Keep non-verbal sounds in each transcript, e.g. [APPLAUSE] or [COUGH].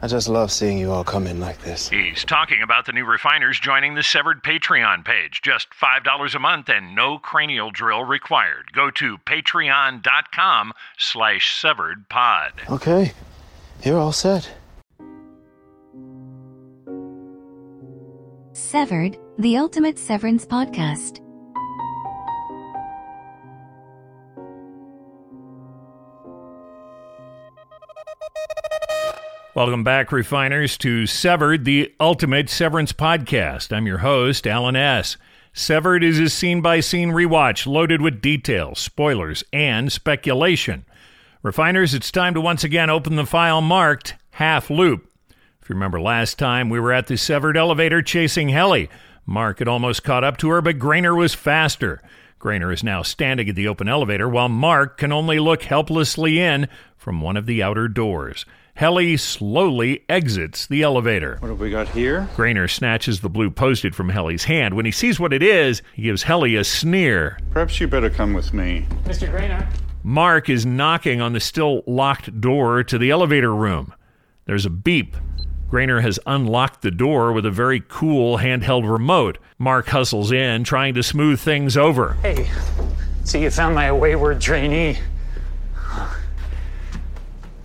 I just love seeing you all come in like this. He's talking about the new refiners joining the Severed Patreon page. Just $5 a month and no cranial drill required. Go to patreon.com slash severedpod. Okay, you're all set. Severed, the ultimate severance podcast. Welcome back, refiners, to Severed, the ultimate severance podcast. I'm your host, Alan S. Severed is a scene by scene rewatch loaded with details, spoilers, and speculation. Refiners, it's time to once again open the file marked half loop. If you remember last time, we were at the severed elevator chasing Helly. Mark had almost caught up to her, but Graner was faster. Graner is now standing at the open elevator while Mark can only look helplessly in from one of the outer doors. Helly slowly exits the elevator. What have we got here? Graner snatches the blue post-it from Helly's hand. When he sees what it is, he gives Helly a sneer. Perhaps you better come with me. Mr. Graner. Mark is knocking on the still locked door to the elevator room. There's a beep. Graner has unlocked the door with a very cool handheld remote. Mark hustles in, trying to smooth things over. Hey, so you found my wayward trainee.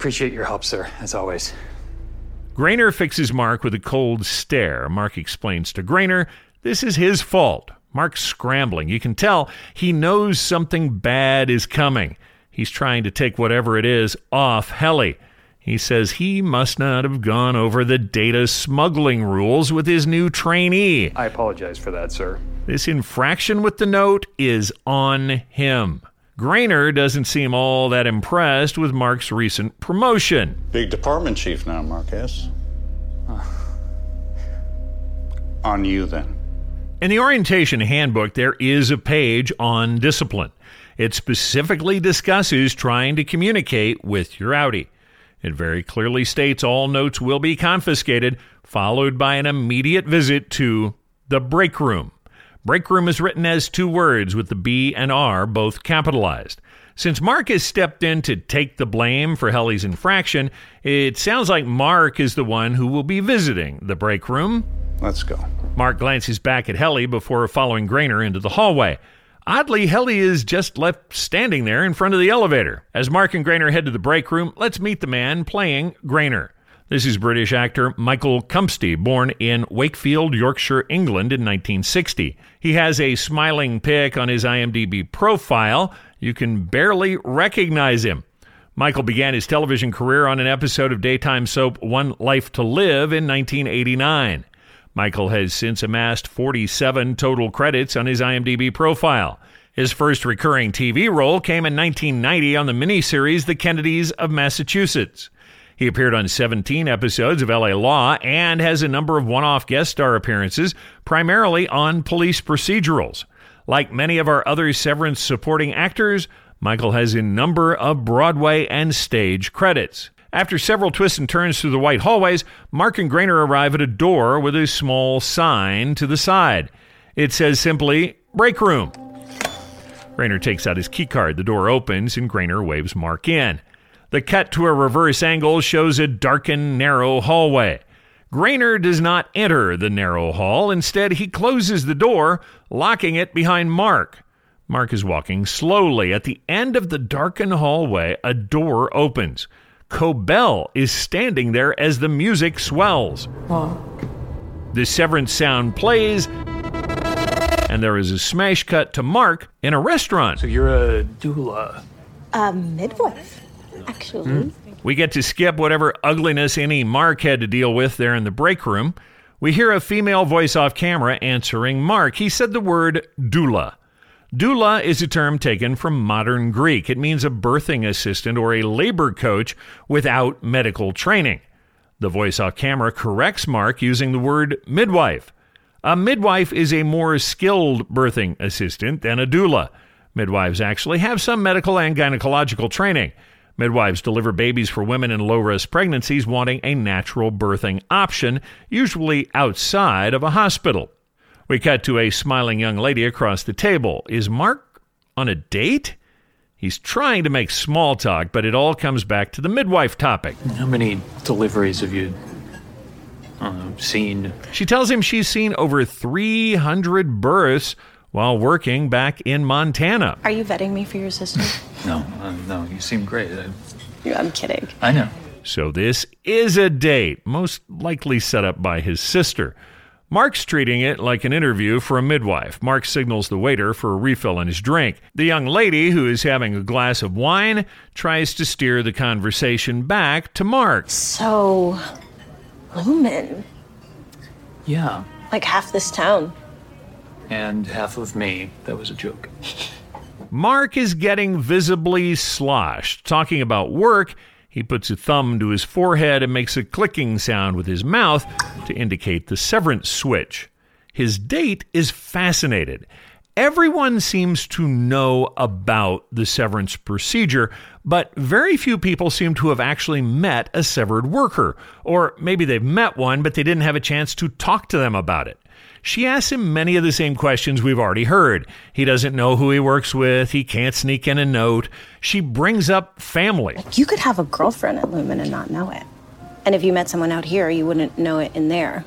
Appreciate your help, sir, as always. Graner fixes Mark with a cold stare. Mark explains to Graner this is his fault. Mark's scrambling. You can tell he knows something bad is coming. He's trying to take whatever it is off Helly. He says he must not have gone over the data smuggling rules with his new trainee. I apologize for that, sir. This infraction with the note is on him. Graner doesn't seem all that impressed with Mark's recent promotion. Big department chief now, Marquez. [SIGHS] On you, then. In the orientation handbook, there is a page on discipline. It specifically discusses trying to communicate with your outie. It very clearly states all notes will be confiscated, followed by an immediate visit to the break room. Break room is written as two words with the B and R both capitalized. Since Mark has stepped in to take the blame for Helly's infraction, it sounds like Mark is the one who will be visiting the break room. Let's go. Mark glances back at Helly before following Graner into the hallway. Oddly, Helly is just left standing there in front of the elevator. As Mark and Graner head to the break room, let's meet the man playing Graner. This is British actor Michael Cumpsty, born in Wakefield, Yorkshire, England in 1960. He has a smiling pic on his IMDb profile. You can barely recognize him. Michael began his television career on an episode of daytime soap One Life to Live in 1989. Michael has since amassed 47 total credits on his IMDb profile. His first recurring TV role came in 1990 on the miniseries The Kennedys of Massachusetts. He appeared on 17 episodes of LA Law and has a number of one off guest star appearances, primarily on police procedurals. Like many of our other Severance supporting actors, Michael has a number of Broadway and stage credits. After several twists and turns through the white hallways, Mark and Graner arrive at a door with a small sign to the side. It says simply, Break Room. Graner takes out his keycard. The door opens and Graner waves Mark in. The cut to a reverse angle shows a darkened, narrow hallway. Graner does not enter the narrow hall. Instead, he closes the door, locking it behind Mark. Mark is walking slowly. At the end of the darkened hallway, a door opens. Cobell is standing there as the music swells. The severance sound plays, and there is a smash cut to Mark in a restaurant. So you're a doula. A midwife, actually. Hmm. We get to skip whatever ugliness any Mark had to deal with there in the break room. We hear a female voice off camera answering Mark. He said the word doula. Doula is a term taken from modern Greek. It means a birthing assistant or a labor coach without medical training. The voice off camera corrects Mark using the word midwife. A midwife is a more skilled birthing assistant than a doula. Midwives actually have some medical and gynecological training. Midwives deliver babies for women in low risk pregnancies wanting a natural birthing option, usually outside of a hospital. We cut to a smiling young lady across the table. Is Mark on a date? He's trying to make small talk, but it all comes back to the midwife topic. How many deliveries have you uh, seen? She tells him she's seen over 300 births while working back in Montana. Are you vetting me for your sister? [LAUGHS] No, uh, no, you seem great. I, I'm kidding. I know. So this is a date, most likely set up by his sister. Mark's treating it like an interview for a midwife. Mark signals the waiter for a refill on his drink. The young lady, who is having a glass of wine, tries to steer the conversation back to Mark. So, Lumen, Yeah, like half this town. and half of me. That was a joke. [LAUGHS] Mark is getting visibly sloshed. Talking about work, he puts a thumb to his forehead and makes a clicking sound with his mouth to indicate the severance switch. His date is fascinated. Everyone seems to know about the severance procedure, but very few people seem to have actually met a severed worker. Or maybe they've met one, but they didn't have a chance to talk to them about it. She asks him many of the same questions we've already heard. He doesn't know who he works with. He can't sneak in a note. She brings up family. You could have a girlfriend at Lumen and not know it. And if you met someone out here, you wouldn't know it in there.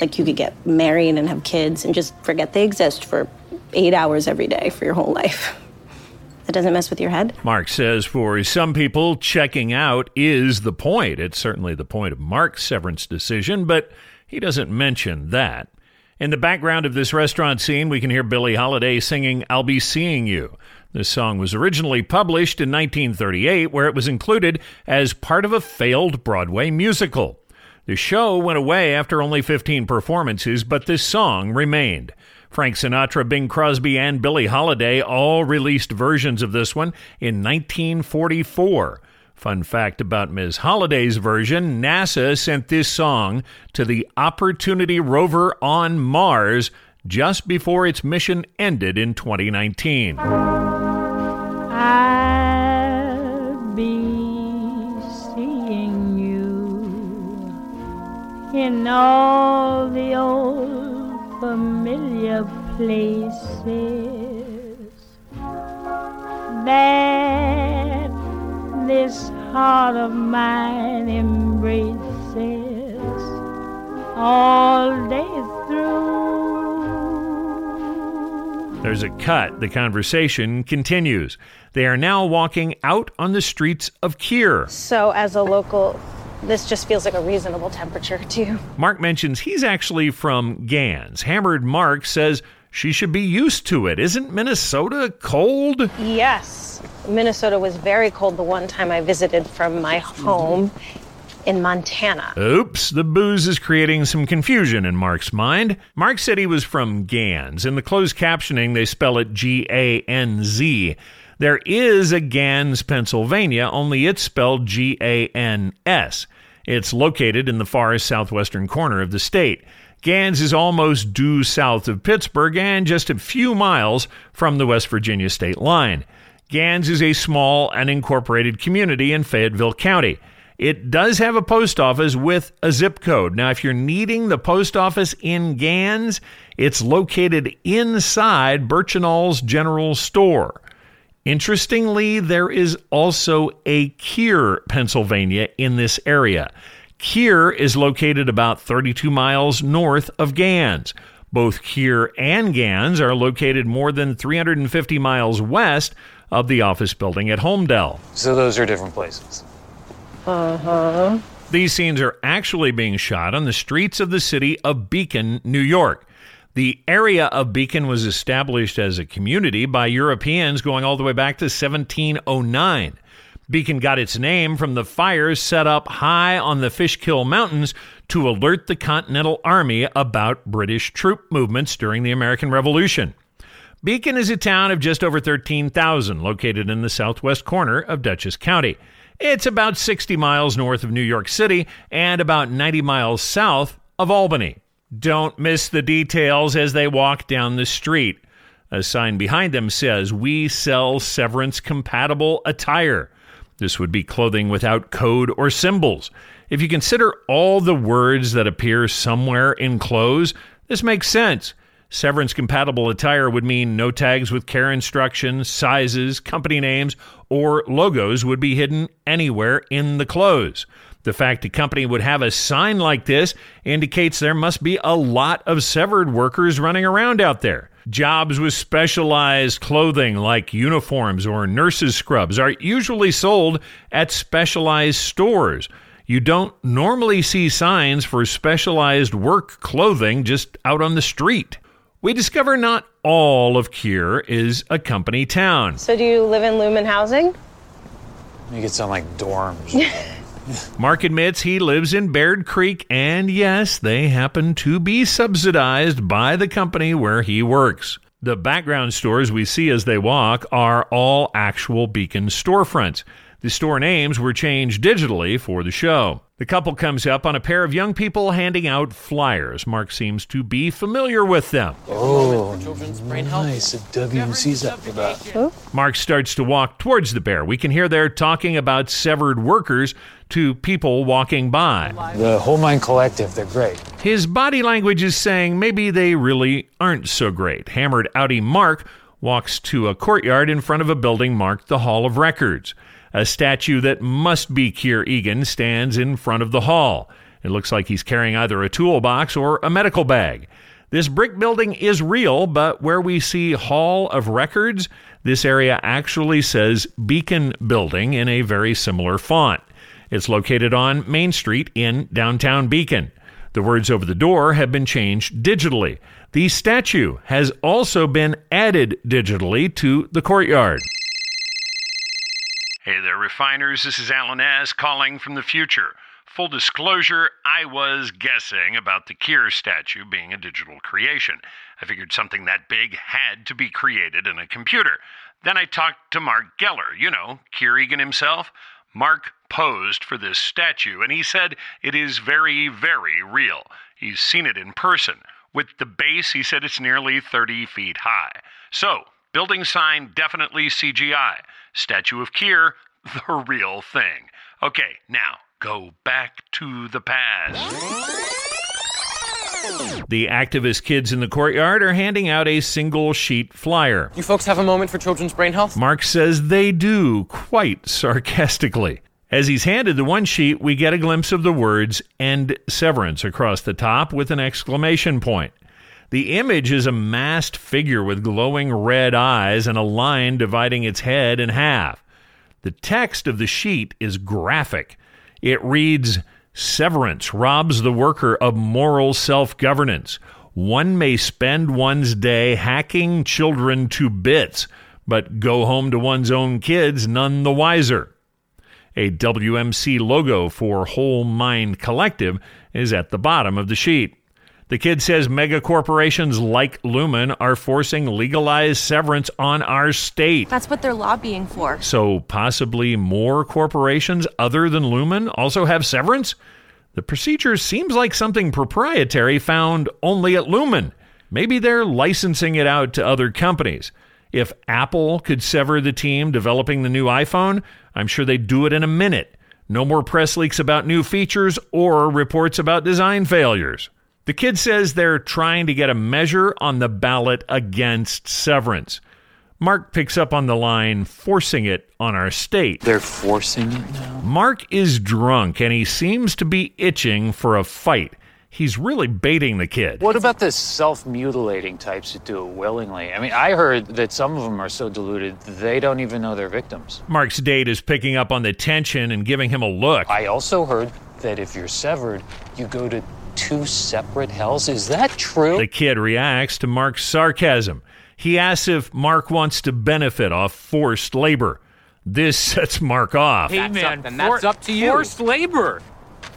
Like you could get married and have kids and just forget they exist for eight hours every day for your whole life. That doesn't mess with your head? Mark says for some people, checking out is the point. It's certainly the point of Mark's severance decision, but he doesn't mention that. In the background of this restaurant scene, we can hear Billie Holiday singing I'll Be Seeing You. This song was originally published in 1938, where it was included as part of a failed Broadway musical. The show went away after only 15 performances, but this song remained. Frank Sinatra, Bing Crosby, and Billie Holiday all released versions of this one in 1944. Fun fact about Ms. Holiday's version NASA sent this song to the Opportunity rover on Mars just before its mission ended in 2019. I'll be seeing you in all the old familiar places that this heart of mine embraces all day through. There's a cut. The conversation continues. They are now walking out on the streets of Kier. So, as a local, this just feels like a reasonable temperature to you. Mark mentions he's actually from Gans. Hammered Mark says she should be used to it. Isn't Minnesota cold? Yes. Minnesota was very cold the one time I visited from my home in Montana. Oops, the booze is creating some confusion in Mark's mind. Mark said he was from Gans. In the closed captioning, they spell it G A N Z. There is a Gans, Pennsylvania, only it's spelled G A N S. It's located in the far southwestern corner of the state. Gans is almost due south of Pittsburgh and just a few miles from the West Virginia state line. Gans is a small unincorporated community in Fayetteville County. It does have a post office with a zip code. Now, if you're needing the post office in Gans, it's located inside Birchinall's General Store. Interestingly, there is also a Kier, Pennsylvania, in this area. Kier is located about 32 miles north of Gans. Both Kier and Gans are located more than 350 miles west of the office building at Holmdel. So those are different places. Uh huh. These scenes are actually being shot on the streets of the city of Beacon, New York. The area of Beacon was established as a community by Europeans going all the way back to 1709. Beacon got its name from the fires set up high on the Fishkill Mountains to alert the Continental Army about British troop movements during the American Revolution. Beacon is a town of just over 13,000 located in the southwest corner of Dutchess County. It's about 60 miles north of New York City and about 90 miles south of Albany. Don't miss the details as they walk down the street. A sign behind them says, We sell severance compatible attire. This would be clothing without code or symbols. If you consider all the words that appear somewhere in clothes, this makes sense. Severance compatible attire would mean no tags with care instructions, sizes, company names, or logos would be hidden anywhere in the clothes. The fact a company would have a sign like this indicates there must be a lot of severed workers running around out there. Jobs with specialized clothing like uniforms or nurses' scrubs are usually sold at specialized stores. You don't normally see signs for specialized work clothing just out on the street. We discover not all of Kier is a company town. So, do you live in Lumen Housing? Make it sound like dorms. [LAUGHS] Mark admits he lives in Baird Creek, and yes, they happen to be subsidized by the company where he works. The background stores we see as they walk are all actual Beacon storefronts. The store names were changed digitally for the show. The couple comes up on a pair of young people handing out flyers. Mark seems to be familiar with them. oh, nice. WMC's up for that. Mark starts to walk towards the bear. We can hear they're talking about severed workers to people walking by. The Whole Mind Collective, they're great. His body language is saying maybe they really aren't so great. Hammered outie Mark walks to a courtyard in front of a building marked the Hall of Records. A statue that must be Kier Eagan stands in front of the hall. It looks like he's carrying either a toolbox or a medical bag. This brick building is real, but where we see Hall of Records, this area actually says Beacon Building in a very similar font. It's located on Main Street in downtown Beacon. The words over the door have been changed digitally. The statue has also been added digitally to the courtyard. Refiners. This is Alan S. calling from the future. Full disclosure, I was guessing about the Kier statue being a digital creation. I figured something that big had to be created in a computer. Then I talked to Marc Geller, you know, Kier Eagan himself. Mark posed for this statue, and he said it is very, very real. He's seen it in person. With the base, he said it's nearly 30 feet high. So, building sign definitely CGI. Statue of Kier, the real thing. Okay, now go back to the past. The activist kids in the courtyard are handing out a single sheet flyer. You folks have a moment for children's brain health? Mark says they do, quite sarcastically. As he's handed the one sheet, we get a glimpse of the words end severance across the top with an exclamation point. The image is a masked figure with glowing red eyes and a line dividing its head in half. The text of the sheet is graphic. It reads Severance robs the worker of moral self governance. One may spend one's day hacking children to bits, but go home to one's own kids none the wiser. A WMC logo for Whole Mind Collective is at the bottom of the sheet. The kid says mega corporations like Lumen are forcing legalized severance on our state. That's what they're lobbying for. So possibly more corporations other than Lumen also have severance? The procedure seems like something proprietary found only at Lumen. Maybe they're licensing it out to other companies. If Apple could sever the team developing the new iPhone, I'm sure they'd do it in a minute. No more press leaks about new features or reports about design failures. The kid says they're trying to get a measure on the ballot against severance. Mark picks up on the line, forcing it on our state. They're forcing it now? Mark is drunk and he seems to be itching for a fight. He's really baiting the kid. What about the self mutilating types that do it willingly? I mean, I heard that some of them are so deluded they don't even know they're victims. Mark's date is picking up on the tension and giving him a look. I also heard that if you're severed, you go to two separate hells. Is that true? The kid reacts to Mark's sarcasm. He asks if Mark wants to benefit off forced labor. This [LAUGHS] sets Mark off. Hey, man, then that's up to you. Forced labor.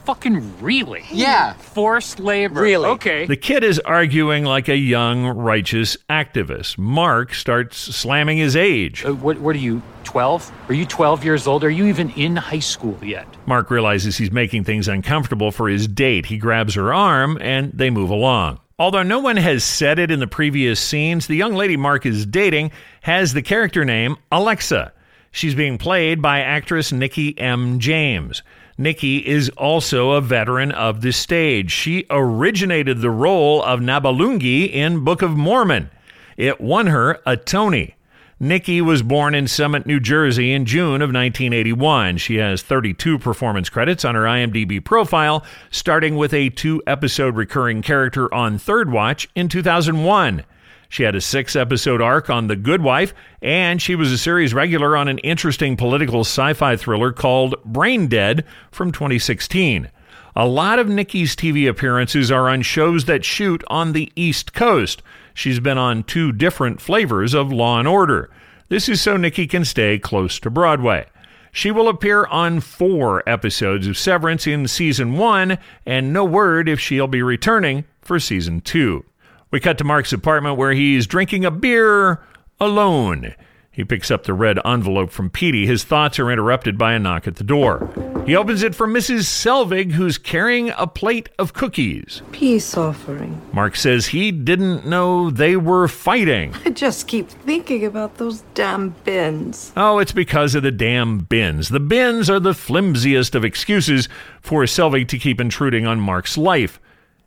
Fucking really? Yeah. Forced labor. Really? Okay. The kid is arguing like a young, righteous activist. Mark starts slamming his age. Uh, what, what are you, 12? Are you 12 years old? Are you even in high school yet? Mark realizes he's making things uncomfortable for his date. He grabs her arm and they move along. Although no one has said it in the previous scenes, the young lady Mark is dating has the character name Alexa. She's being played by actress Nikki M. James. Nikki is also a veteran of the stage. She originated the role of Nabalungi in Book of Mormon. It won her a Tony. Nikki was born in Summit, New Jersey in June of 1981. She has 32 performance credits on her IMDb profile, starting with a two episode recurring character on Third Watch in 2001. She had a six episode arc on The Good Wife, and she was a series regular on an interesting political sci fi thriller called Brain Dead from 2016. A lot of Nikki's TV appearances are on shows that shoot on the East Coast. She's been on two different flavors of Law and Order. This is so Nikki can stay close to Broadway. She will appear on four episodes of Severance in season one, and no word if she'll be returning for season two. We cut to Mark's apartment where he's drinking a beer alone. He picks up the red envelope from Petey. His thoughts are interrupted by a knock at the door. He opens it for Mrs. Selvig, who's carrying a plate of cookies. Peace offering. Mark says he didn't know they were fighting. I just keep thinking about those damn bins. Oh, it's because of the damn bins. The bins are the flimsiest of excuses for Selvig to keep intruding on Mark's life.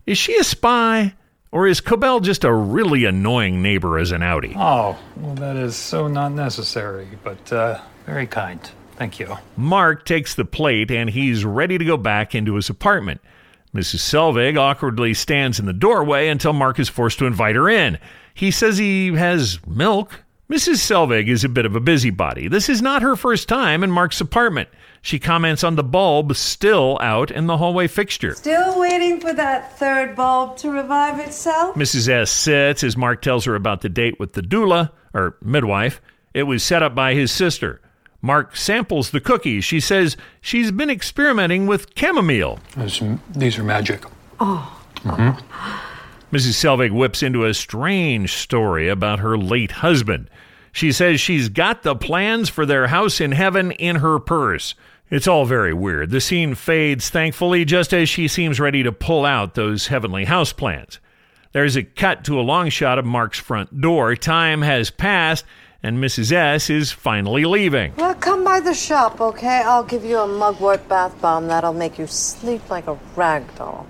Is she a spy? Or is Cobell just a really annoying neighbor as an outie? Oh, well, that is so not necessary, but uh, very kind. Thank you. Mark takes the plate and he's ready to go back into his apartment. Mrs. Selvig awkwardly stands in the doorway until Mark is forced to invite her in. He says he has milk. Mrs. Selvig is a bit of a busybody. This is not her first time in Mark's apartment. She comments on the bulb still out in the hallway fixture. Still waiting for that third bulb to revive itself? Mrs. S sits as Mark tells her about the date with the doula, or midwife. It was set up by his sister. Mark samples the cookies. She says she's been experimenting with chamomile. These are magic. Oh. Mm-hmm. Mrs. Selvig whips into a strange story about her late husband. She says she's got the plans for their house in heaven in her purse. It's all very weird. The scene fades, thankfully, just as she seems ready to pull out those heavenly house plans. There's a cut to a long shot of Mark's front door. Time has passed, and Mrs. S is finally leaving. Well, come by the shop, okay? I'll give you a mugwort bath bomb that'll make you sleep like a rag doll.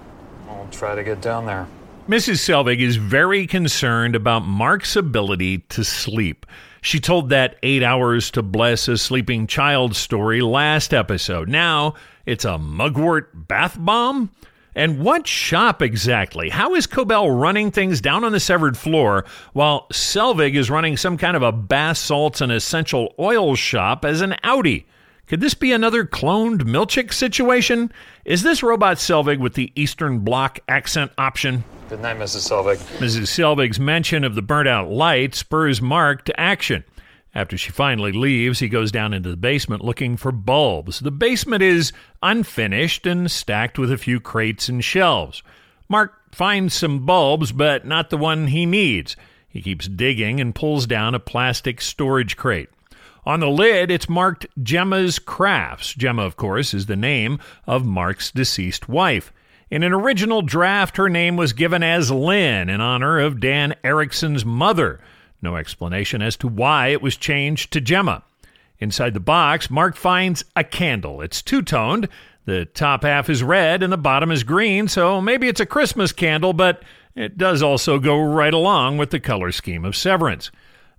I'll try to get down there. Mrs. Selvig is very concerned about Mark's ability to sleep. She told that eight hours to bless a sleeping child story last episode. Now it's a mugwort bath bomb? And what shop exactly? How is Cobell running things down on the severed floor while Selvig is running some kind of a bath salts and essential oil shop as an outie? Could this be another cloned Milchick situation? Is this Robot Selvig with the Eastern Bloc accent option? Night, Mrs. Selvig. Mrs. Selvig's mention of the burnt out light spurs Mark to action. After she finally leaves, he goes down into the basement looking for bulbs. The basement is unfinished and stacked with a few crates and shelves. Mark finds some bulbs, but not the one he needs. He keeps digging and pulls down a plastic storage crate. On the lid, it's marked Gemma's Crafts. Gemma, of course, is the name of Mark's deceased wife. In an original draft, her name was given as Lynn in honor of Dan Erickson's mother. No explanation as to why it was changed to Gemma. Inside the box, Mark finds a candle. It's two toned. The top half is red and the bottom is green, so maybe it's a Christmas candle, but it does also go right along with the color scheme of Severance.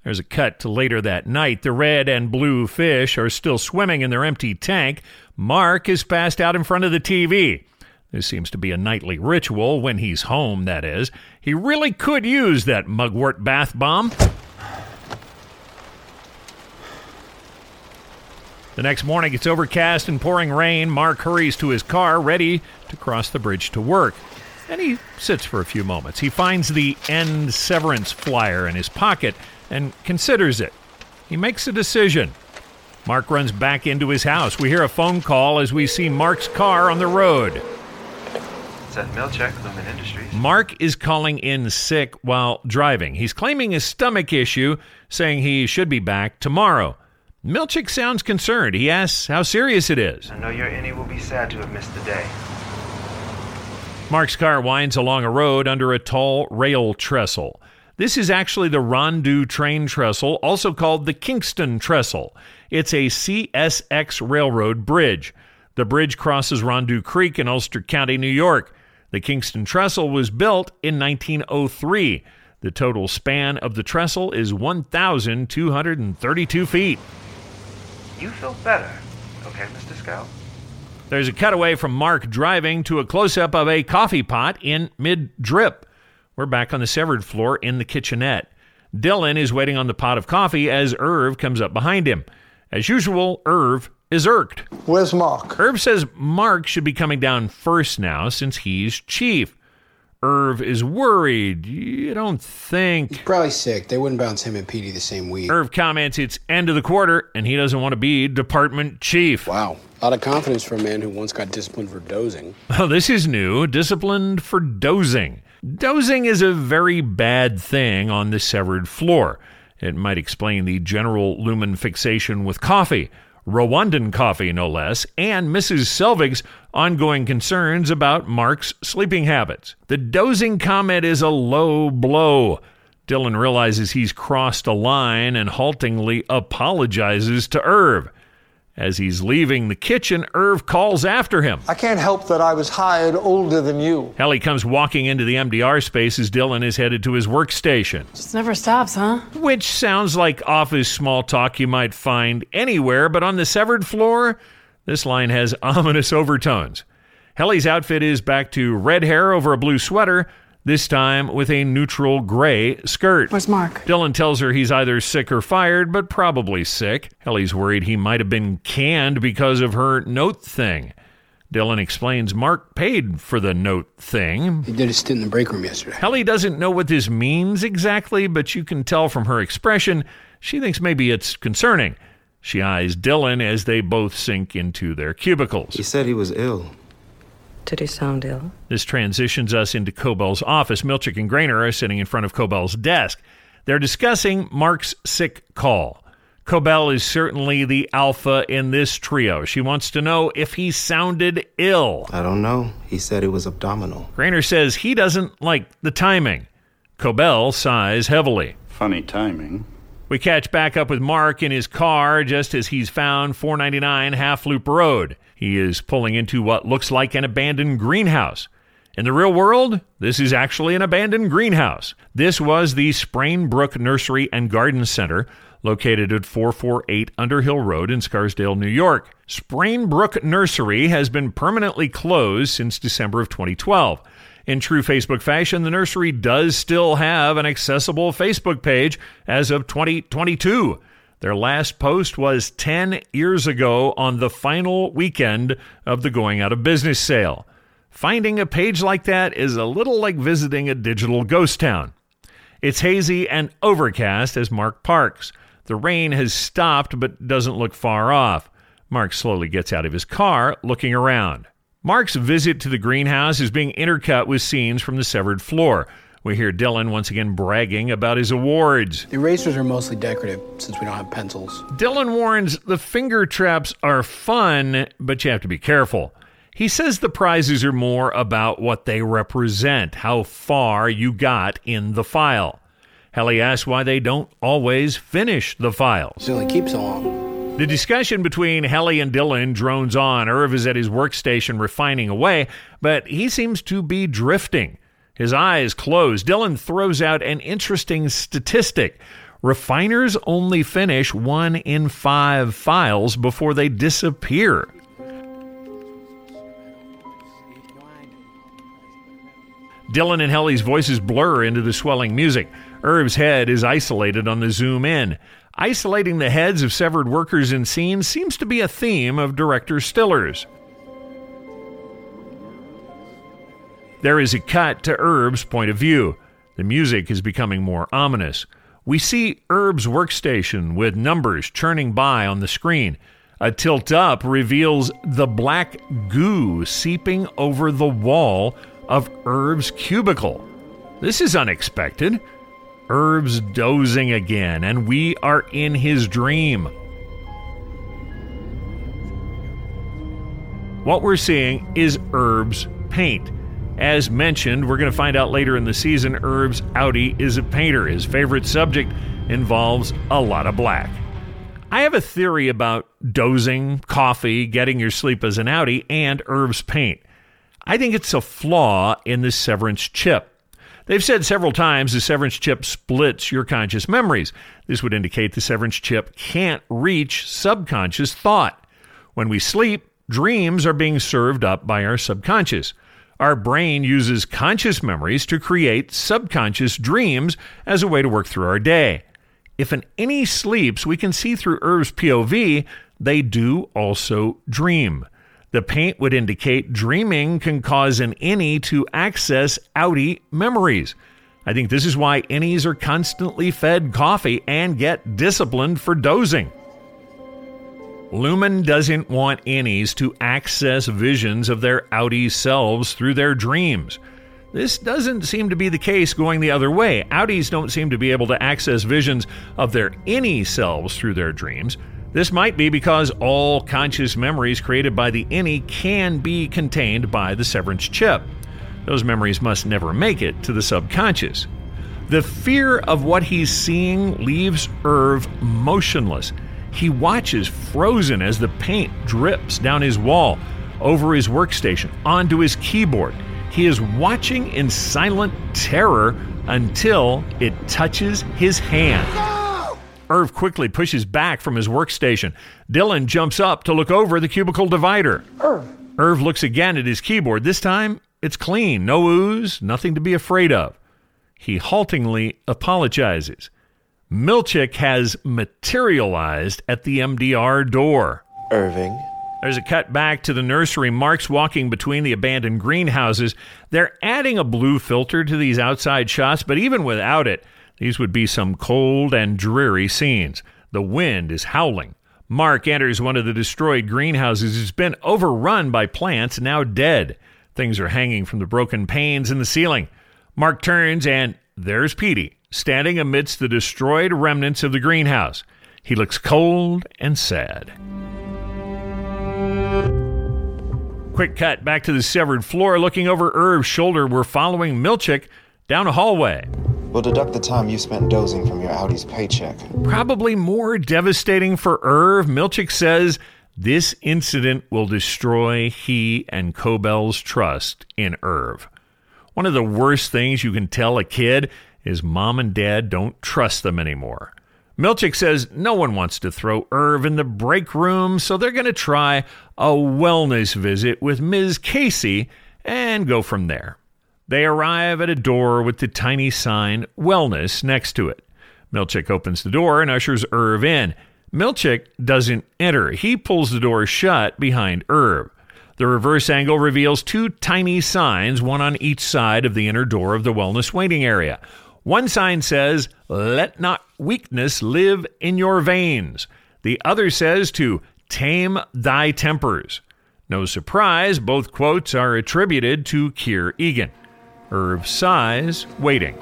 There's a cut to later that night. The red and blue fish are still swimming in their empty tank. Mark is passed out in front of the TV. This seems to be a nightly ritual when he's home, that is. He really could use that mugwort bath bomb. The next morning, it's overcast and pouring rain. Mark hurries to his car, ready to cross the bridge to work. And he sits for a few moments. He finds the end severance flyer in his pocket and considers it. He makes a decision. Mark runs back into his house. We hear a phone call as we see Mark's car on the road. It's at Milchick, Lumen Industries. Mark is calling in sick while driving. He's claiming a stomach issue, saying he should be back tomorrow. Milchick sounds concerned. He asks how serious it is. I know your innie will be sad to have missed the day. Mark's car winds along a road under a tall rail trestle. This is actually the Rondout train trestle, also called the Kingston trestle. It's a CSX railroad bridge. The bridge crosses Rondout Creek in Ulster County, New York. The Kingston Trestle was built in 1903. The total span of the trestle is 1,232 feet. You feel better, okay, Mr. Scout? There's a cutaway from Mark driving to a close up of a coffee pot in mid drip. We're back on the severed floor in the kitchenette. Dylan is waiting on the pot of coffee as Irv comes up behind him. As usual, Irv is irked. Where's Mark? Irv says Mark should be coming down first now since he's chief. Irv is worried. You don't think. He's probably sick. They wouldn't bounce him and Petey the same week. Irv comments it's end of the quarter and he doesn't want to be department chief. Wow. A lot of confidence for a man who once got disciplined for dozing. [LAUGHS] Oh, this is new. Disciplined for dozing. Dozing is a very bad thing on the severed floor. It might explain the general lumen fixation with coffee. Rwandan coffee, no less, and Mrs. Selvig's ongoing concerns about Mark's sleeping habits. The dozing comment is a low blow. Dylan realizes he's crossed a line and haltingly apologizes to Irv. As he's leaving the kitchen, Irv calls after him. I can't help that I was hired older than you. Helly comes walking into the MDR space as Dylan is headed to his workstation. Just never stops, huh? Which sounds like office small talk you might find anywhere, but on the severed floor, this line has [LAUGHS] ominous overtones. Helly's outfit is back to red hair over a blue sweater, this time with a neutral gray skirt. Where's Mark? Dylan tells her he's either sick or fired, but probably sick. Helly's worried he might have been canned because of her note thing. Dylan explains Mark paid for the note thing. He did a stint in the break room yesterday. Helly doesn't know what this means exactly, but you can tell from her expression she thinks maybe it's concerning. She eyes Dylan as they both sink into their cubicles. He said he was ill. Did he sound ill? This transitions us into Cobell's office. Milchick and Graner are sitting in front of Cobell's desk. They're discussing Mark's sick call. Cobell is certainly the alpha in this trio. She wants to know if he sounded ill. I don't know. He said it was abdominal. Graner says he doesn't like the timing. Cobell sighs heavily. Funny timing. We catch back up with Mark in his car just as he's found 499 Half Loop Road. He is pulling into what looks like an abandoned greenhouse. In the real world, this is actually an abandoned greenhouse. This was the Sprain Brook Nursery and Garden Center, located at 448 Underhill Road in Scarsdale, New York. Sprain Brook Nursery has been permanently closed since December of 2012. In true Facebook fashion, the nursery does still have an accessible Facebook page as of 2022. Their last post was 10 years ago on the final weekend of the going out of business sale. Finding a page like that is a little like visiting a digital ghost town. It's hazy and overcast as Mark parks. The rain has stopped but doesn't look far off. Mark slowly gets out of his car, looking around. Mark's visit to the greenhouse is being intercut with scenes from the severed floor. We hear Dylan once again bragging about his awards. The erasers are mostly decorative since we don't have pencils. Dylan warns the finger traps are fun, but you have to be careful. He says the prizes are more about what they represent, how far you got in the file. Helly asks why they don't always finish the files. It only keeps so long. The discussion between Helly and Dylan drones on. Irv is at his workstation refining away, but he seems to be drifting. His eyes closed. Dylan throws out an interesting statistic. Refiners only finish one in five files before they disappear. Dylan and Helly's voices blur into the swelling music. Irv's head is isolated on the zoom in. Isolating the heads of severed workers in scenes seems to be a theme of director Stiller's. There is a cut to Irv's point of view. The music is becoming more ominous. We see Irv's workstation with numbers churning by on the screen. A tilt up reveals the black goo seeping over the wall of Irv's cubicle. This is unexpected. Irv's dozing again, and we are in his dream. What we're seeing is Irv's paint. As mentioned, we're going to find out later in the season, Irv's outie is a painter. His favorite subject involves a lot of black. I have a theory about dozing, coffee, getting your sleep as an outie, and Irv's paint. I think it's a flaw in the severance chip. They've said several times the severance chip splits your conscious memories. This would indicate the severance chip can't reach subconscious thought. When we sleep, dreams are being served up by our subconscious. Our brain uses conscious memories to create subconscious dreams as a way to work through our day. If an innie sleeps, we can see through Irv's POV, they do also dream. The paint would indicate dreaming can cause an innie to access outie memories. I think this is why innies are constantly fed coffee and get disciplined for dozing. Lumen doesn't want innies to access visions of their outie selves through their dreams. This doesn't seem to be the case going the other way. Outies don't seem to be able to access visions of their innie selves through their dreams. This might be because all conscious memories created by the innie can be contained by the severance chip. Those memories must never make it to the subconscious. The fear of what he's seeing leaves Irv motionless. He watches frozen as the paint drips down his wall, over his workstation, onto his keyboard. He is watching in silent terror until it touches his hand. Irv quickly pushes back from his workstation. Dylan jumps up to look over the cubicle divider. Irv. Irv looks again at his keyboard. This time, it's clean. No ooze, nothing to be afraid of. He haltingly apologizes. Milchick has materialized at the MDR door. Irving. There's a cut back to the nursery. Mark's walking between the abandoned greenhouses. They're adding a blue filter to these outside shots, but even without it, these would be some cold and dreary scenes. The wind is howling. Mark enters one of the destroyed greenhouses. It's been overrun by plants now dead. Things are hanging from the broken panes in the ceiling. Mark turns and there's Petey, standing amidst the destroyed remnants of the greenhouse. He looks cold and sad. Quick cut back to the severed floor. Looking over Irv's shoulder, we're following Milchick down a hallway. We'll deduct the time you spent dozing from your outie's paycheck. Probably more devastating for Irv. Milchick says this incident will destroy he and Cobell's trust in Irv. One of the worst things you can tell a kid is mom and dad don't trust them anymore. Milchick says no one wants to throw Irv in the break room, so they're going to try a wellness visit with Ms. Casey and go from there. They arrive at a door with the tiny sign Wellness next to it. Milchick opens the door and ushers Irv in. Milchick doesn't enter. He pulls the door shut behind Irv. The reverse angle reveals two tiny signs, one on each side of the inner door of the wellness waiting area. One sign says, Let not weakness live in your veins. The other says to tame thy tempers. No surprise, both quotes are attributed to Kier Eagan. Irv sighs, waiting.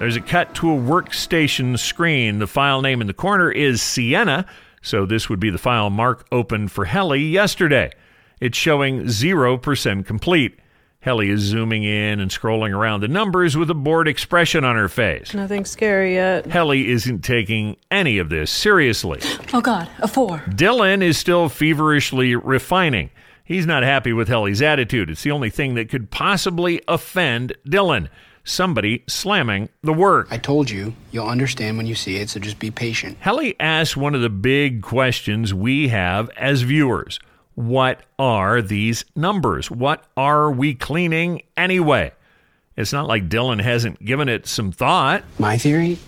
There's a cut to a workstation screen. The file name in the corner is Sienna, so this would be the file Mark opened for Helly yesterday. It's showing 0% complete. Helly is zooming in and scrolling around the numbers with a bored expression on her face. Nothing scary yet. Helly isn't taking any of this seriously. Oh, God, a four. Dylan is still feverishly refining. He's not happy with Helly's attitude. It's the only thing that could possibly offend Dylan. Somebody slamming the work. I told you, you'll understand when you see it, so just be patient. Helly asks one of the big questions we have as viewers. What are these numbers? What are we cleaning anyway? It's not like Dylan hasn't given it some thought. My theory?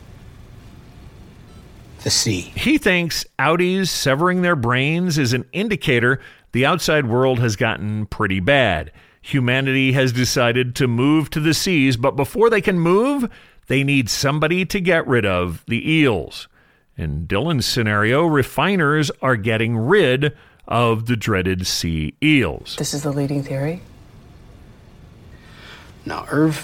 The sea. He thinks outies severing their brains is an indicator the outside world has gotten pretty bad. Humanity has decided to move to the seas, but before they can move, they need somebody to get rid of the eels. In Dylan's scenario, refiners are getting rid of the dreaded sea eels. This is the leading theory? Now, Irv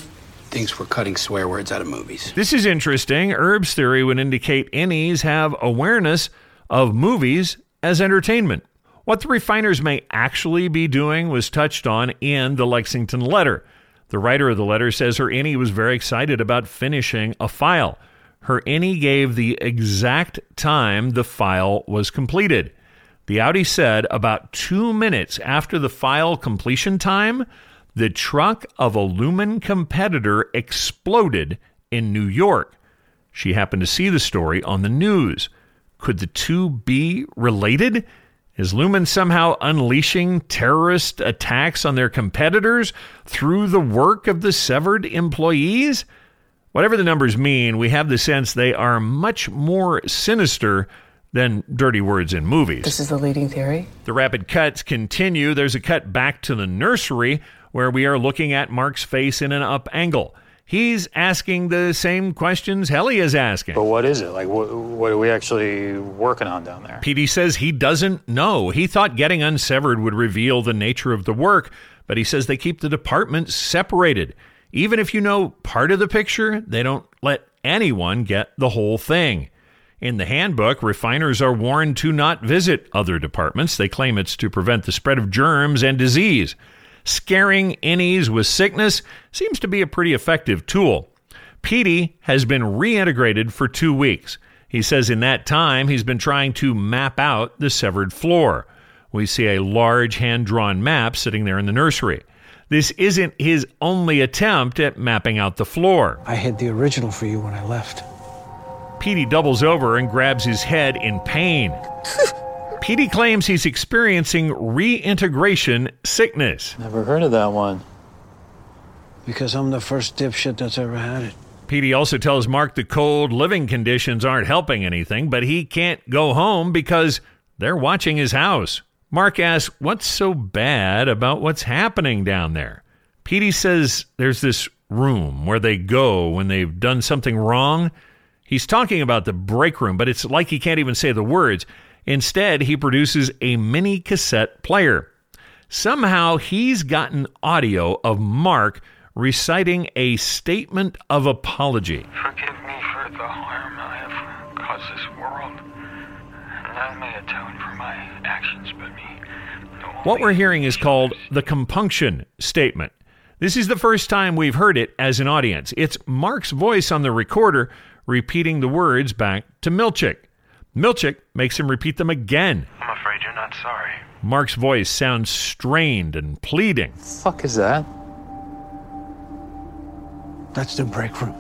thinks we're cutting swear words out of movies. This is interesting. Irv's theory would indicate innies have awareness of movies as entertainment. What the refiners may actually be doing was touched on in the Lexington letter. The writer of the letter says her innie was very excited about finishing a file. her innie gave the exact time the file was completed. The outie said about two minutes after the file completion time, the truck of a Lumen competitor exploded in New York. She happened to see the story on the news. Could the two be related? Is Lumen somehow unleashing terrorist attacks on their competitors through the work of the severed employees? Whatever the numbers mean, we have the sense they are much more sinister than dirty words in movies. This is the leading theory. The rapid cuts continue. There's a cut back to the nursery where we are looking at Mark's face in an up angle. He's asking the same questions Helly is asking. But what is it? Like, what, what are we actually working on down there? Petey says he doesn't know. He thought getting unsevered would reveal the nature of the work, but he says they keep the department separated. Even if you know part of the picture, they don't let anyone get the whole thing. In the handbook, refiners are warned to not visit other departments. They claim it's to prevent the spread of germs and disease. Scaring innies with sickness seems to be a pretty effective tool. Petey has been reintegrated for two weeks. He says in that time he's been trying to map out the severed floor. We see a large hand drawn map sitting there in the nursery. This isn't his only attempt at mapping out the floor. I had the original for you when I left. Petey doubles over and grabs his head in pain. [LAUGHS] Petey claims he's experiencing reintegration sickness. Never heard of that one. Because I'm the first dipshit that's ever had it. Petey also tells Mark the cold living conditions aren't helping anything, but he can't go home because they're watching his house. Mark asks, What's so bad about what's happening down there? Petey says there's this room where they go when they've done something wrong. He's talking about the break room, but it's like he can't even say the words. Instead, he produces a mini cassette player. Somehow, he's gotten audio of Mark reciting a statement of apology. Forgive me for the harm I have caused this world. None may atone for my actions but me. What we're hearing is called the compunction statement. This is the first time we've heard it as an audience. It's Mark's voice on the recorder repeating the words back to Milchick. Milchick makes him repeat them again. I'm afraid you're not sorry. Mark's voice sounds strained and pleading. Fuck is that? That's the break room.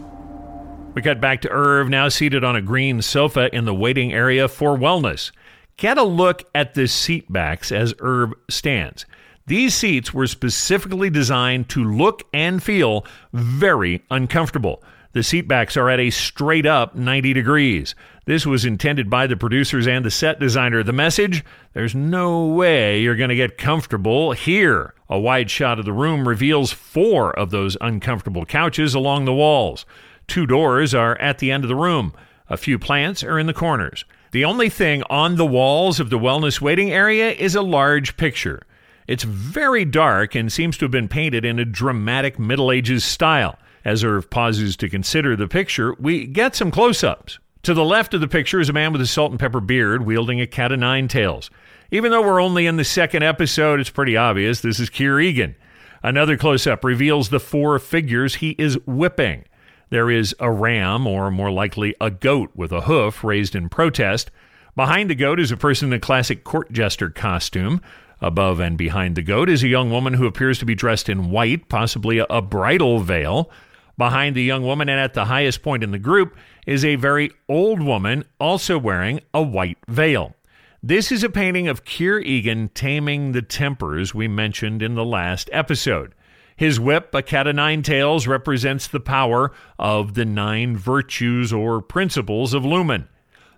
We cut back to Irv, now seated on a green sofa in the waiting area for wellness. Get a look at the seat backs as Irv stands. These seats were specifically designed to look and feel very uncomfortable. The seatbacks are at a straight up 90 degrees. This was intended by the producers and the set designer. The message there's no way you're going to get comfortable here. A wide shot of the room reveals four of those uncomfortable couches along the walls. Two doors are at the end of the room. A few plants are in the corners. The only thing on the walls of the wellness waiting area is a large picture. It's very dark and seems to have been painted in a dramatic Middle Ages style. As Irv pauses to consider the picture, we get some close ups. To the left of the picture is a man with a salt and pepper beard wielding a cat of nine tails. Even though we're only in the second episode, it's pretty obvious this is Kier Eagan. Another close up reveals the four figures he is whipping. There is a ram, or more likely a goat with a hoof raised in protest. Behind the goat is a person in a classic court jester costume. Above and behind the goat is a young woman who appears to be dressed in white, possibly a bridal veil. Behind the young woman and at the highest point in the group is a very old woman also wearing a white veil. This is a painting of Kier Eagan taming the tempers we mentioned in the last episode. His whip, a cat of nine tails, represents the power of the nine virtues or principles of Lumon.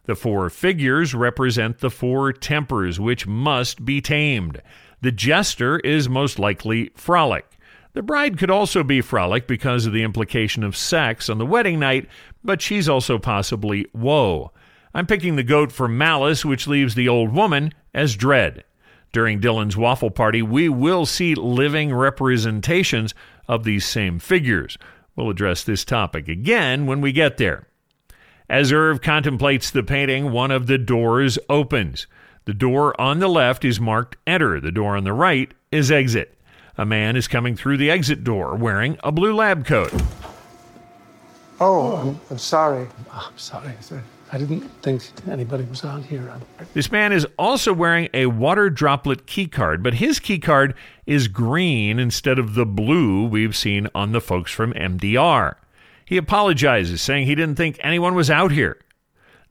The four figures represent the four tempers which must be tamed. The jester is most likely Frolic. The bride could also be Frolic because of the implication of sex on the wedding night, but she's also possibly Woe. I'm picking the goat for Malice, which leaves the old woman as Dread. During Dylan's waffle party, we will see living representations of these same figures. We'll address this topic again when we get there. As Irv contemplates the painting, one of the doors opens. The door on the left is marked Enter, the door on the right is Exit. A man is coming through the exit door wearing a blue lab coat. Oh, I'm, I'm sorry. Oh, I'm sorry. I didn't think anybody was out here. I'm... This man is also wearing a water droplet key card, but his key card is green instead of the blue we've seen on the folks from MDR. He apologizes, saying he didn't think anyone was out here.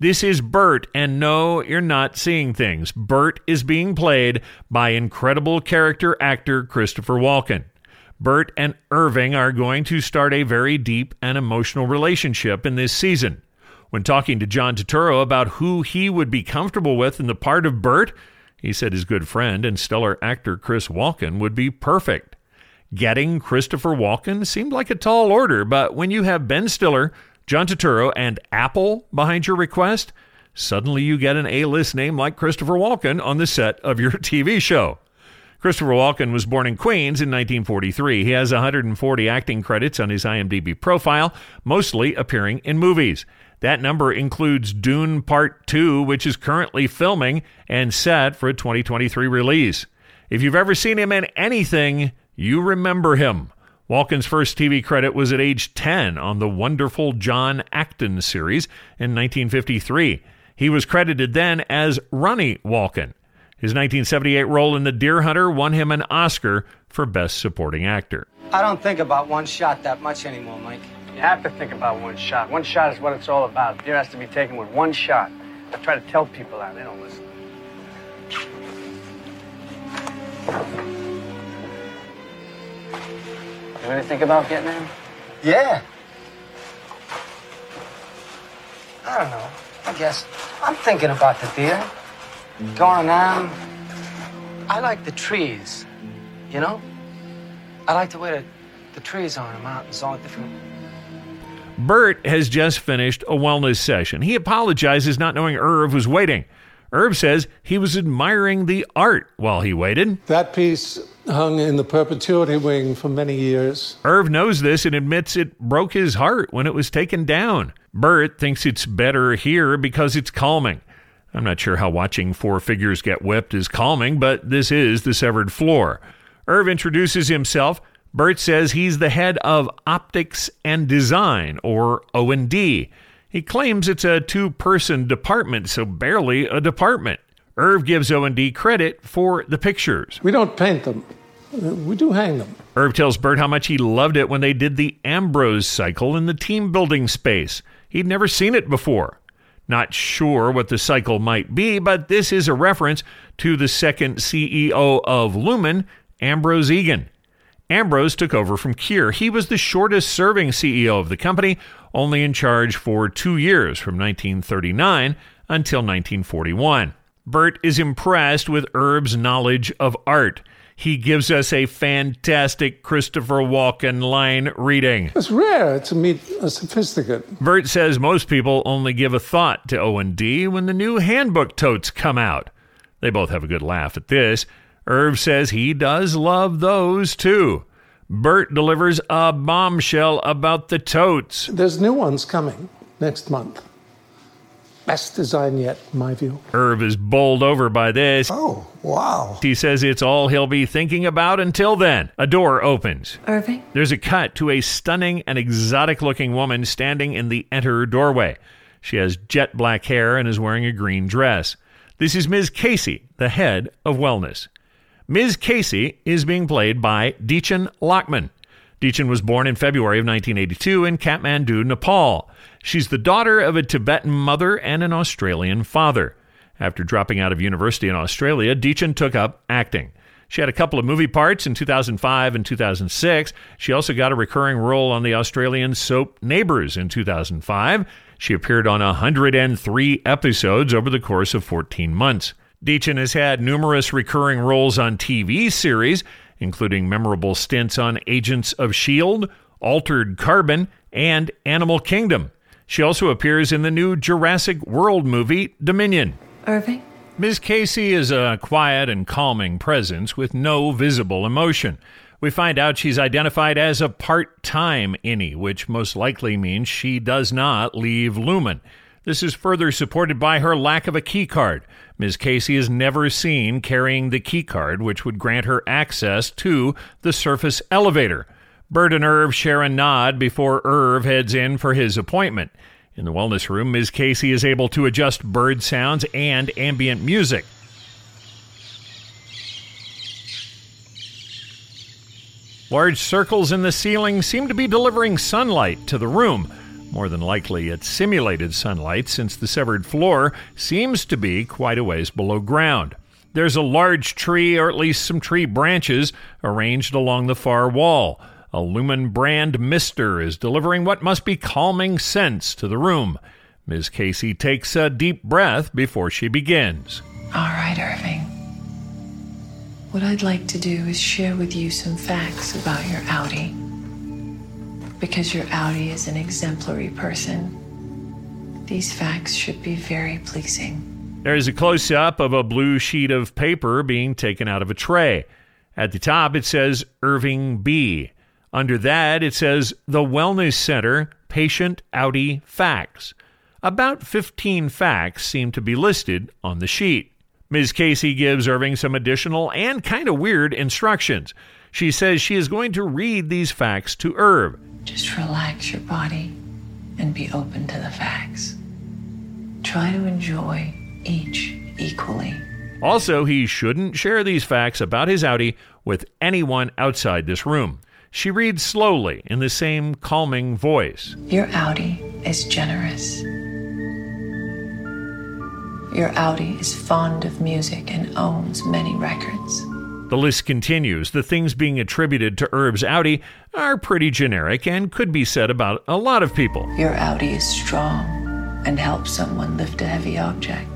This is Burt, and no, you're not seeing things. Burt is being played by incredible character actor Christopher Walken. Burt and Irving are going to start a very deep and emotional relationship in this season. When talking to John Turturro about who he would be comfortable with in the part of Burt, he said his good friend and stellar actor Chris Walken would be perfect. Getting Christopher Walken seemed like a tall order, but when you have Ben Stiller, John Turturro, and Apple behind your request, suddenly you get an A list name like Christopher Walken on the set of your [LAUGHS] TV show. Christopher Walken was born in Queens in 1943. He has 140 acting credits on his IMDb profile, mostly appearing in movies. That number includes Dune Part 2, which is currently filming and set for a 2023 release. If you've ever seen him in anything, you remember him. Walken's first TV credit was at age 10 on the wonderful John Acton series in 1953. He was credited then as Ronnie Walken. His 1978 role in The Deer Hunter won him an Oscar for Best Supporting Actor. I don't think about one shot that much anymore, Mike. You have to think about one shot. One shot is what it's all about. Deer has to be taken with one shot. I try to tell people that. They don't listen. You really think about getting in? Yeah. I don't know. I guess I'm thinking about the deer. Mm-hmm. Going around. I like the trees, you know? I like the way the, the trees are in the mountains, all different. Burt has just finished a wellness session. He apologizes not knowing Irv was waiting. Irv says he was admiring the art while he waited. That piece hung in the perpetuity wing for many years. Irv knows this and admits it broke his heart when it was taken down. Burt thinks it's better here because it's calming. I'm not sure how watching four figures get whipped is calming, but this is the severed floor. Irv introduces himself. Burt says he's the head of optics and design, or O&D. He claims it's a two-person department, so barely a department. Irv gives O&D credit for the pictures. We don't paint them. We do hang them. Irv tells Burt how much he loved it when they did the Ambrose cycle in the team building space. He'd never seen it before. Not sure what the cycle might be, but this is a reference to the second CEO of Lumon, Ambrose Eagan. Ambrose took over from Kier. He was the shortest serving CEO of the company, only in charge for two years from 1939 until 1941. Burt is impressed with Irv's knowledge of art. He gives us a fantastic Christopher Walken line reading. It's rare to meet a sophisticate. Burt says most people only give a thought to O&D when the new handbook totes come out. They both have a good laugh at this. Irv says he does love those too. Burt delivers a bombshell about the totes. There's new ones coming next month. Best design yet, in my view. Irv is bowled over by this. Oh, wow. He says it's all he'll be thinking about until then. A door opens. Irving? There's a cut to a stunning and exotic looking woman standing in the enter doorway. She has jet black hair and is wearing a green dress. This is Ms. Casey, the head of wellness. Ms. Casey is being played by Dichen Lachman. Dichen was born in February of 1982 in Kathmandu, Nepal. She's the daughter of a Tibetan mother and an Australian father. After dropping out of university in Australia, Dichen took up acting. She had a couple of movie parts in 2005 and 2006. She also got a recurring role on the Australian soap Neighbours in 2005. She appeared on 103 episodes over the course of 14 months. Dichen has had numerous recurring roles on TV series, including memorable stints on Agents of S.H.I.E.L.D., Altered Carbon, and Animal Kingdom. She also appears in the new Jurassic World movie, Dominion. Irving? Ms. Casey is a quiet and calming presence with no visible emotion. We find out she's identified as a part time innie, which most likely means she does not leave Lumon. This is further supported by her lack of a key card. Ms. Casey is never seen carrying the key card, which would grant her access to the surface elevator. Burt and Irv share a nod before Irv heads in for his appointment. In the wellness room, Ms. Casey is able to adjust bird sounds and ambient music. Large circles in the ceiling seem to be delivering sunlight to the room. More than likely, it's simulated sunlight since the severed floor seems to be quite a ways below ground. There's a large tree, or at least some tree branches, arranged along the far wall. A Lumon brand mister is delivering what must be calming scents to the room. Ms. Casey takes a deep breath before she begins. All right, Irving. What I'd like to do is share with you some facts about your outie. Because your outie is an exemplary person, these facts should be very pleasing. There's a close up of a blue sheet of paper being taken out of a tray. At the top, it says Irving B. Under that, it says The Wellness Center Patient outie Facts. About 15 facts seem to be listed on the sheet. Ms. Casey gives Irving some additional and kind of weird instructions. She says she is going to read these facts to Irv. Just relax your body and be open to the facts. Try to enjoy each equally. Also, he shouldn't share these facts about his outie with anyone outside this room. She reads slowly in the same calming voice. Your outie is generous. Your outie is fond of music and owns many records. The list continues. The things being attributed to Irv's outie are pretty generic and could be said about a lot of people. Your outie is strong and helps someone lift a heavy object.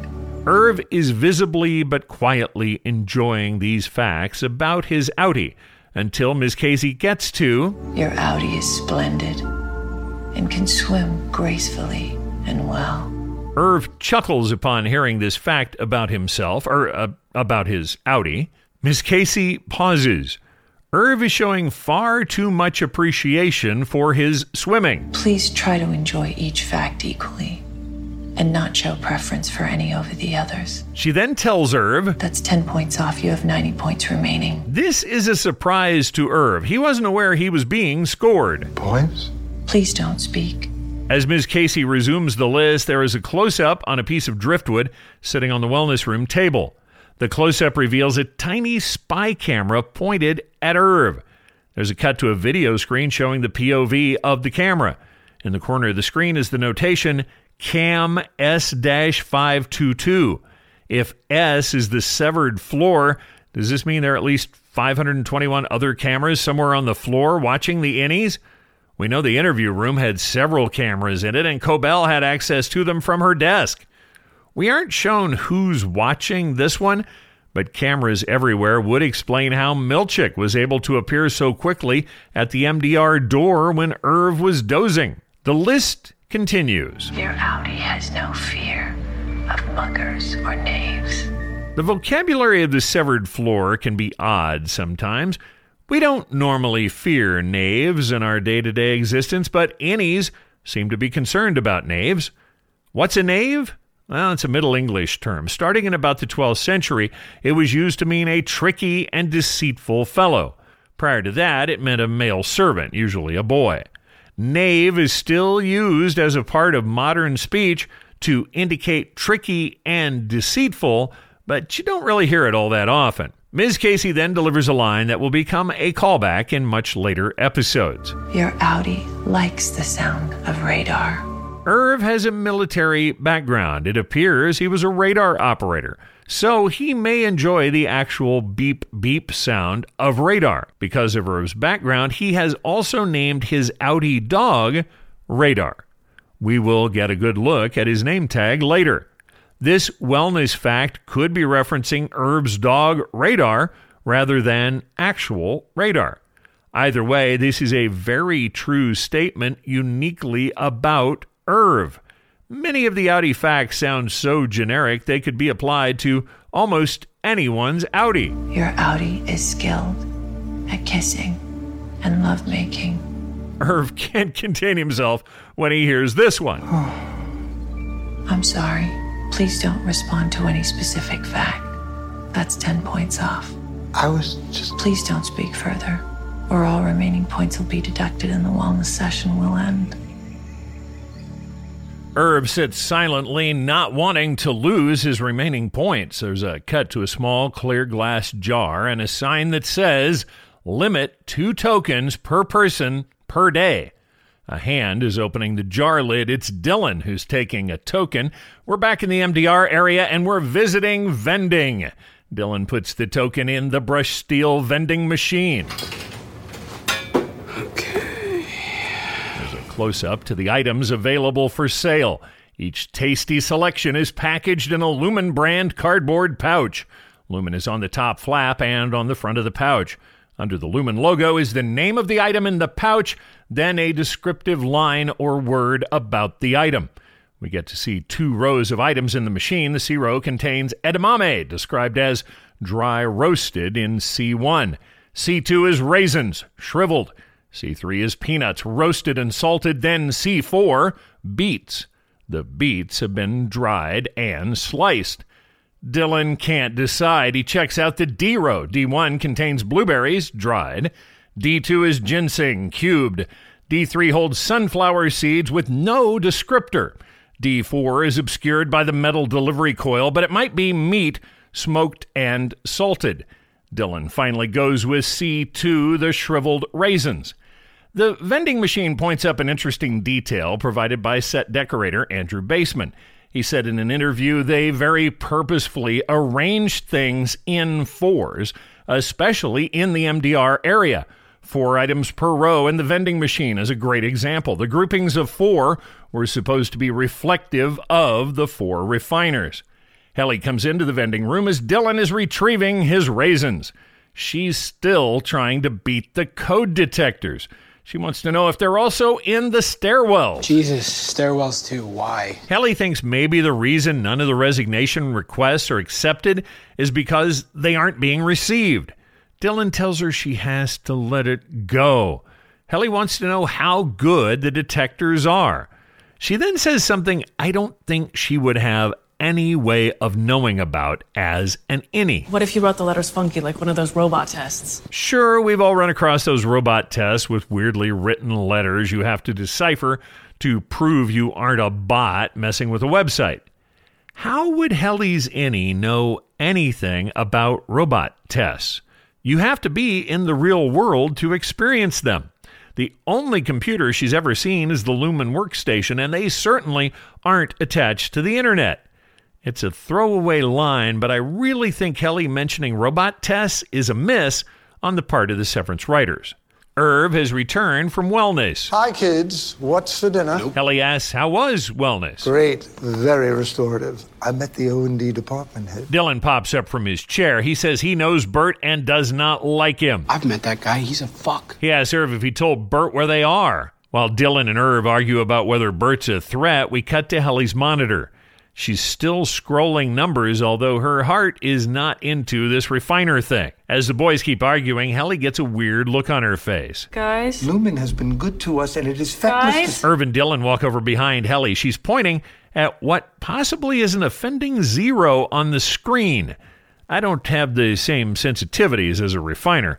Irv is visibly but quietly enjoying these facts about his outie until Miss Casey gets to Your outie is splendid and can swim gracefully and well. Irv chuckles upon hearing this fact about himself, or uh, about his outie. Miss Casey pauses. Irv is showing far too much appreciation for his swimming. Please try to enjoy each fact equally and not show preference for any over the others. She then tells Irv, That's 10 points off. You have 90 points remaining. This is a surprise to Irv. He wasn't aware he was being scored. Points? Please don't speak. As Ms. Casey resumes the list, there is a close up on a piece of driftwood sitting on the wellness room table. The close up reveals a tiny spy camera pointed at Irv. There's a cut to a video screen showing the POV of the camera. In the corner of the screen is the notation CAM S 522. If S is the severed floor, does this mean there are at least 521 other cameras somewhere on the floor watching the innies? We know the interview room had several cameras in it, and Cobell had access to them from her desk. We aren't shown who's watching this one, but cameras everywhere would explain how Milchick was able to appear so quickly at the MDR door when Irv was dozing. The list continues. Your outie has no fear of muggers or knaves. The vocabulary of the severed floor can be odd sometimes. We don't normally fear knaves in our day to day existence, but innies seem to be concerned about knaves. What's a knave? Well, it's a Middle English term. Starting in about the 12th century, it was used to mean a tricky and deceitful fellow. Prior to that, it meant a male servant, usually a boy. Knave is still used as a part of modern speech to indicate tricky and deceitful, but you don't really hear it all that often. Ms. Casey then delivers a line that will become a callback in much later episodes. Your outie likes the sound of radar. Irv has a military background. It appears he was a radar operator, so he may enjoy the actual beep beep sound of radar. Because of Irv's background, he has also named his outie dog Radar. We will get a good look at his name tag later. This wellness fact could be referencing Irv's dog Radar rather than actual radar. Either way, this is a very true statement uniquely about Irv. Many of the outie facts sound so generic they could be applied to almost anyone's outie. Your outie is skilled at kissing and lovemaking. Irv can't contain himself when he hears this one. Oh, I'm sorry. Please don't respond to any specific fact. That's 10 points off. I was just. Please don't speak further. or all remaining points will be deducted and the wellness session will end. Irv sits silently, not wanting to lose his remaining points. There's a cut to a small clear glass jar and a sign that says, Limit two tokens per person per day. A hand is opening the jar lid. It's Dylan who's taking a token. We're back in the MDR area and we're visiting vending. Dylan puts the token in the brush steel vending machine. Okay. There's a close up to the items available for sale. Each tasty selection is packaged in a Lumon brand cardboard pouch. Lumon is on the top flap and on the front of the pouch. Under the Lumon logo is the name of the item in the pouch, then a descriptive line or word about the item. We get to see two rows of items in the machine. The C row contains edamame, described as dry roasted in C1. C2 is raisins, shriveled. C3 is peanuts, roasted and salted. Then C4, beets. The beets have been dried and sliced. Dylan can't decide. He checks out the D row. D1 contains blueberries, dried. D2 is ginseng, cubed. D3 holds sunflower seeds with no descriptor. D4 is obscured by the metal delivery coil, but it might be meat, smoked and salted. Dylan finally goes with C2, the shriveled raisins. The vending machine points up an interesting detail provided by set decorator Andrew Baseman. He said in an interview they very purposefully arranged things in fours, especially in the MDR area. Four items per row in the vending machine is a great example. The groupings of four were supposed to be reflective of the four refiners. Helly comes into the vending room as Dylan is retrieving his raisins. She's still trying to beat the code detectors. She wants to know if they're also in the stairwells. Jesus, stairwells too. Why? Helly thinks maybe the reason none of the resignation requests are accepted is because they aren't being received. Dylan tells her she has to let it go. Helly wants to know how good the detectors are. She then says something I don't think she would have any way of knowing about as an innie. What if you wrote the letters funky, like one of those robot tests? Sure, we've all run across those robot tests with weirdly written letters you have to decipher to prove you aren't a bot messing with a website. How would Helly's innie know anything about robot tests? You have to be in the real world to experience them. The only computer she's ever seen is the Lumon workstation, and they certainly aren't attached to the internet. It's a throwaway line, but I really think Helly mentioning robot tests is a miss on the part of the Severance writers. Irv has returned from wellness. Hi, kids. What's for dinner? Helly asks, How was wellness? Great. Very restorative. I met the O&D department head. Dylan pops up from his chair. He says he knows Burt and does not like him. I've met that guy. He's a fuck. He asks Irv if he told Burt where they are. While Dylan and Irv argue about whether Burt's a threat, we cut to Helly's monitor. She's still scrolling numbers, although her heart is not into this refiner thing. As the boys keep arguing, Helly gets a weird look on her face. Guys? Lumon has been good to us, and it is feckless. Guys? Irv and Dylan walk over behind Helly. She's pointing at what possibly is an offending zero on the screen. I don't have the same sensitivities as a refiner.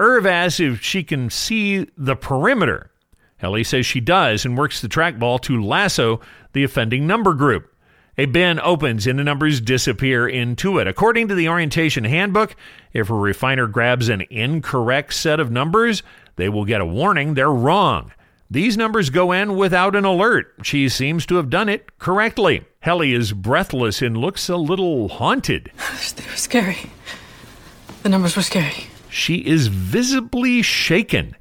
Irv asks if she can see the perimeter. Helly says she does and works the trackball to lasso the offending number group. A bin opens and the numbers disappear into it. According to the orientation handbook, if a refiner grabs an incorrect set of numbers, they will get a warning they're wrong. These numbers go in without an alert. She seems to have done it correctly. Helly is breathless and looks a little haunted. [SIGHS] They were scary. The numbers were scary. She is visibly shaken.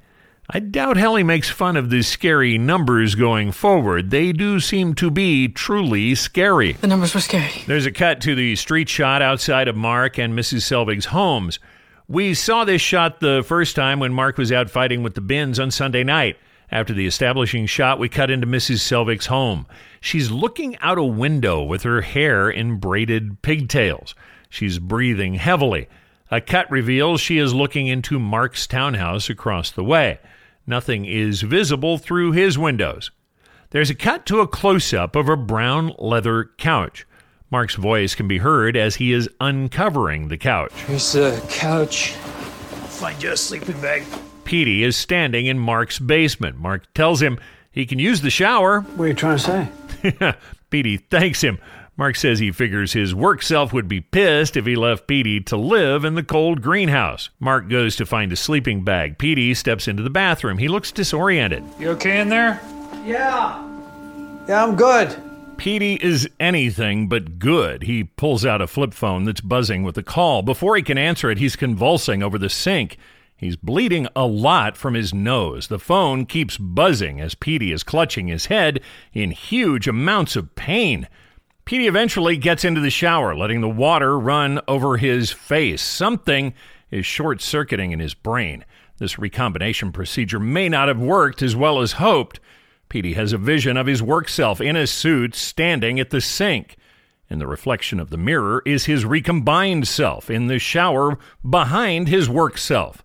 I doubt Helly makes fun of the scary numbers going forward. They do seem to be truly scary. The numbers were scary. There's a cut to the street shot outside of Mark and Mrs. Selvig's homes. We saw this shot the first time when Mark was out fighting with the bins on Sunday night. After the establishing shot, we cut into Mrs. Selvig's home. She's looking out a window with her hair in braided pigtails. She's breathing heavily. A cut reveals she is looking into Mark's townhouse across the way. Nothing is visible through his windows. There's a cut to a close up of a brown leather couch. Mark's voice can be heard as he is uncovering the couch. Here's the couch. Find you a sleeping bag. Petey is standing in Mark's basement. Mark tells him he can use the shower. What are you trying to say? [LAUGHS] Petey thanks him. Mark says he figures his work self would be pissed if he left Petey to live in the cold greenhouse. Mark goes to find a sleeping bag. Petey steps into the bathroom. He looks disoriented. You okay in there? Yeah. Yeah, I'm good. Petey is anything but good. He pulls out a flip phone that's buzzing with a call. Before he can answer it, he's convulsing over the sink. He's bleeding a lot from his nose. The phone keeps buzzing as Petey is clutching his head in huge amounts of pain. Petey eventually gets into the shower, letting the water run over his face. Something is short circuiting in his brain. This recombination procedure may not have worked as well as hoped. Petey has a vision of his work self in a suit standing at the sink. In the reflection of the mirror is his recombined self in the shower behind his work self.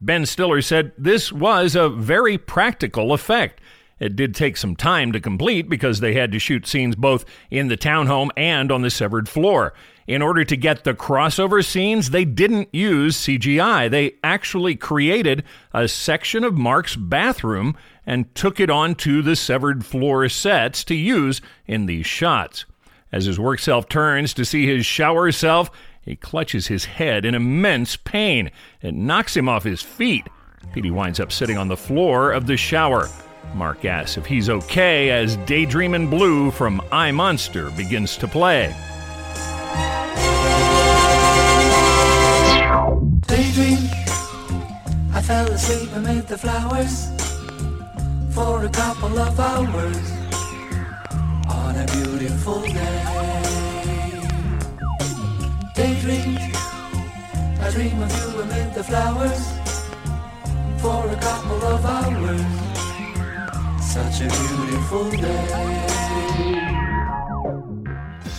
Ben Stiller said this was a very practical effect. It did take some time to complete because they had to shoot scenes both in the townhome and on the severed floor. In order to get the crossover scenes, they didn't use CGI. They actually created a section of Mark's bathroom and took it onto the severed floor sets to use in these shots. As his work self turns to see his shower self, he clutches his head in immense pain. It knocks him off his feet. Petey winds up sitting on the floor of the shower. Mark asks if he's okay as Daydream in Blue from I Monster begins to play. Daydream, I fell asleep amid the flowers for a couple of hours on a beautiful day. Daydream, I dream of you amid the flowers for a couple of hours. Such a beautiful day.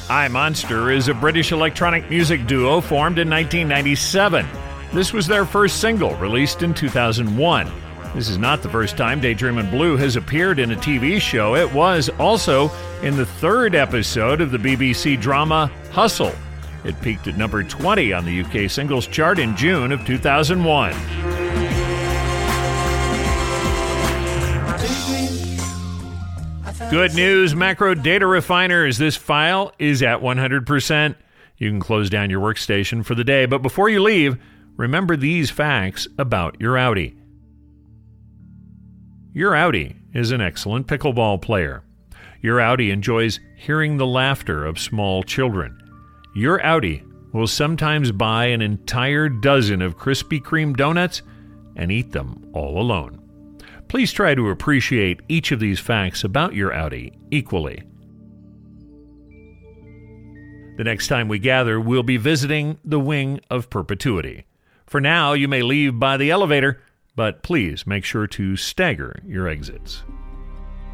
I Monster is a British electronic music duo formed in 1997. This was their first single, released in 2001. This is not the first time Daydream in Blue has appeared in a TV show. It was also in the third episode of the BBC drama Hustle. It peaked at number 20 on the UK singles chart in June of 2001. Good news, macro data refiners. This file is at 100%. You can close down your workstation for the day, but before you leave, remember these facts about your outie. Your outie is an excellent pickleball player. Your outie enjoys hearing the laughter of small children. Your outie will sometimes buy an entire dozen of Krispy Kreme donuts and eat them all alone. Please try to appreciate each of these facts about your outie equally. The next time we gather, we'll be visiting the Wing of Perpetuity. For now, you may leave by the elevator, but please make sure to stagger your exits.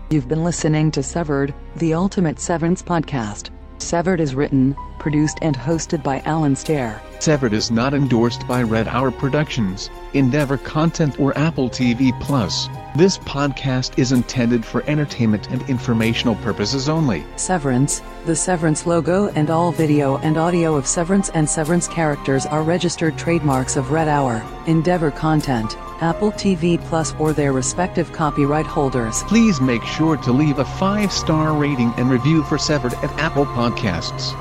You've been listening to Severed, the Ultimate Severance podcast. Severed is written, produced, and hosted by Alan Stair. Severed is not endorsed by Red Hour Productions, Endeavor Content, or Apple TV Plus. This podcast is intended for entertainment and informational purposes only. Severance, the Severance logo, and all video and audio of Severance and Severance characters are registered trademarks of Red Hour, Endeavor Content, Apple TV Plus, or their respective copyright holders. Please make sure to leave a five star rating and review for Severed at Apple Podcasts.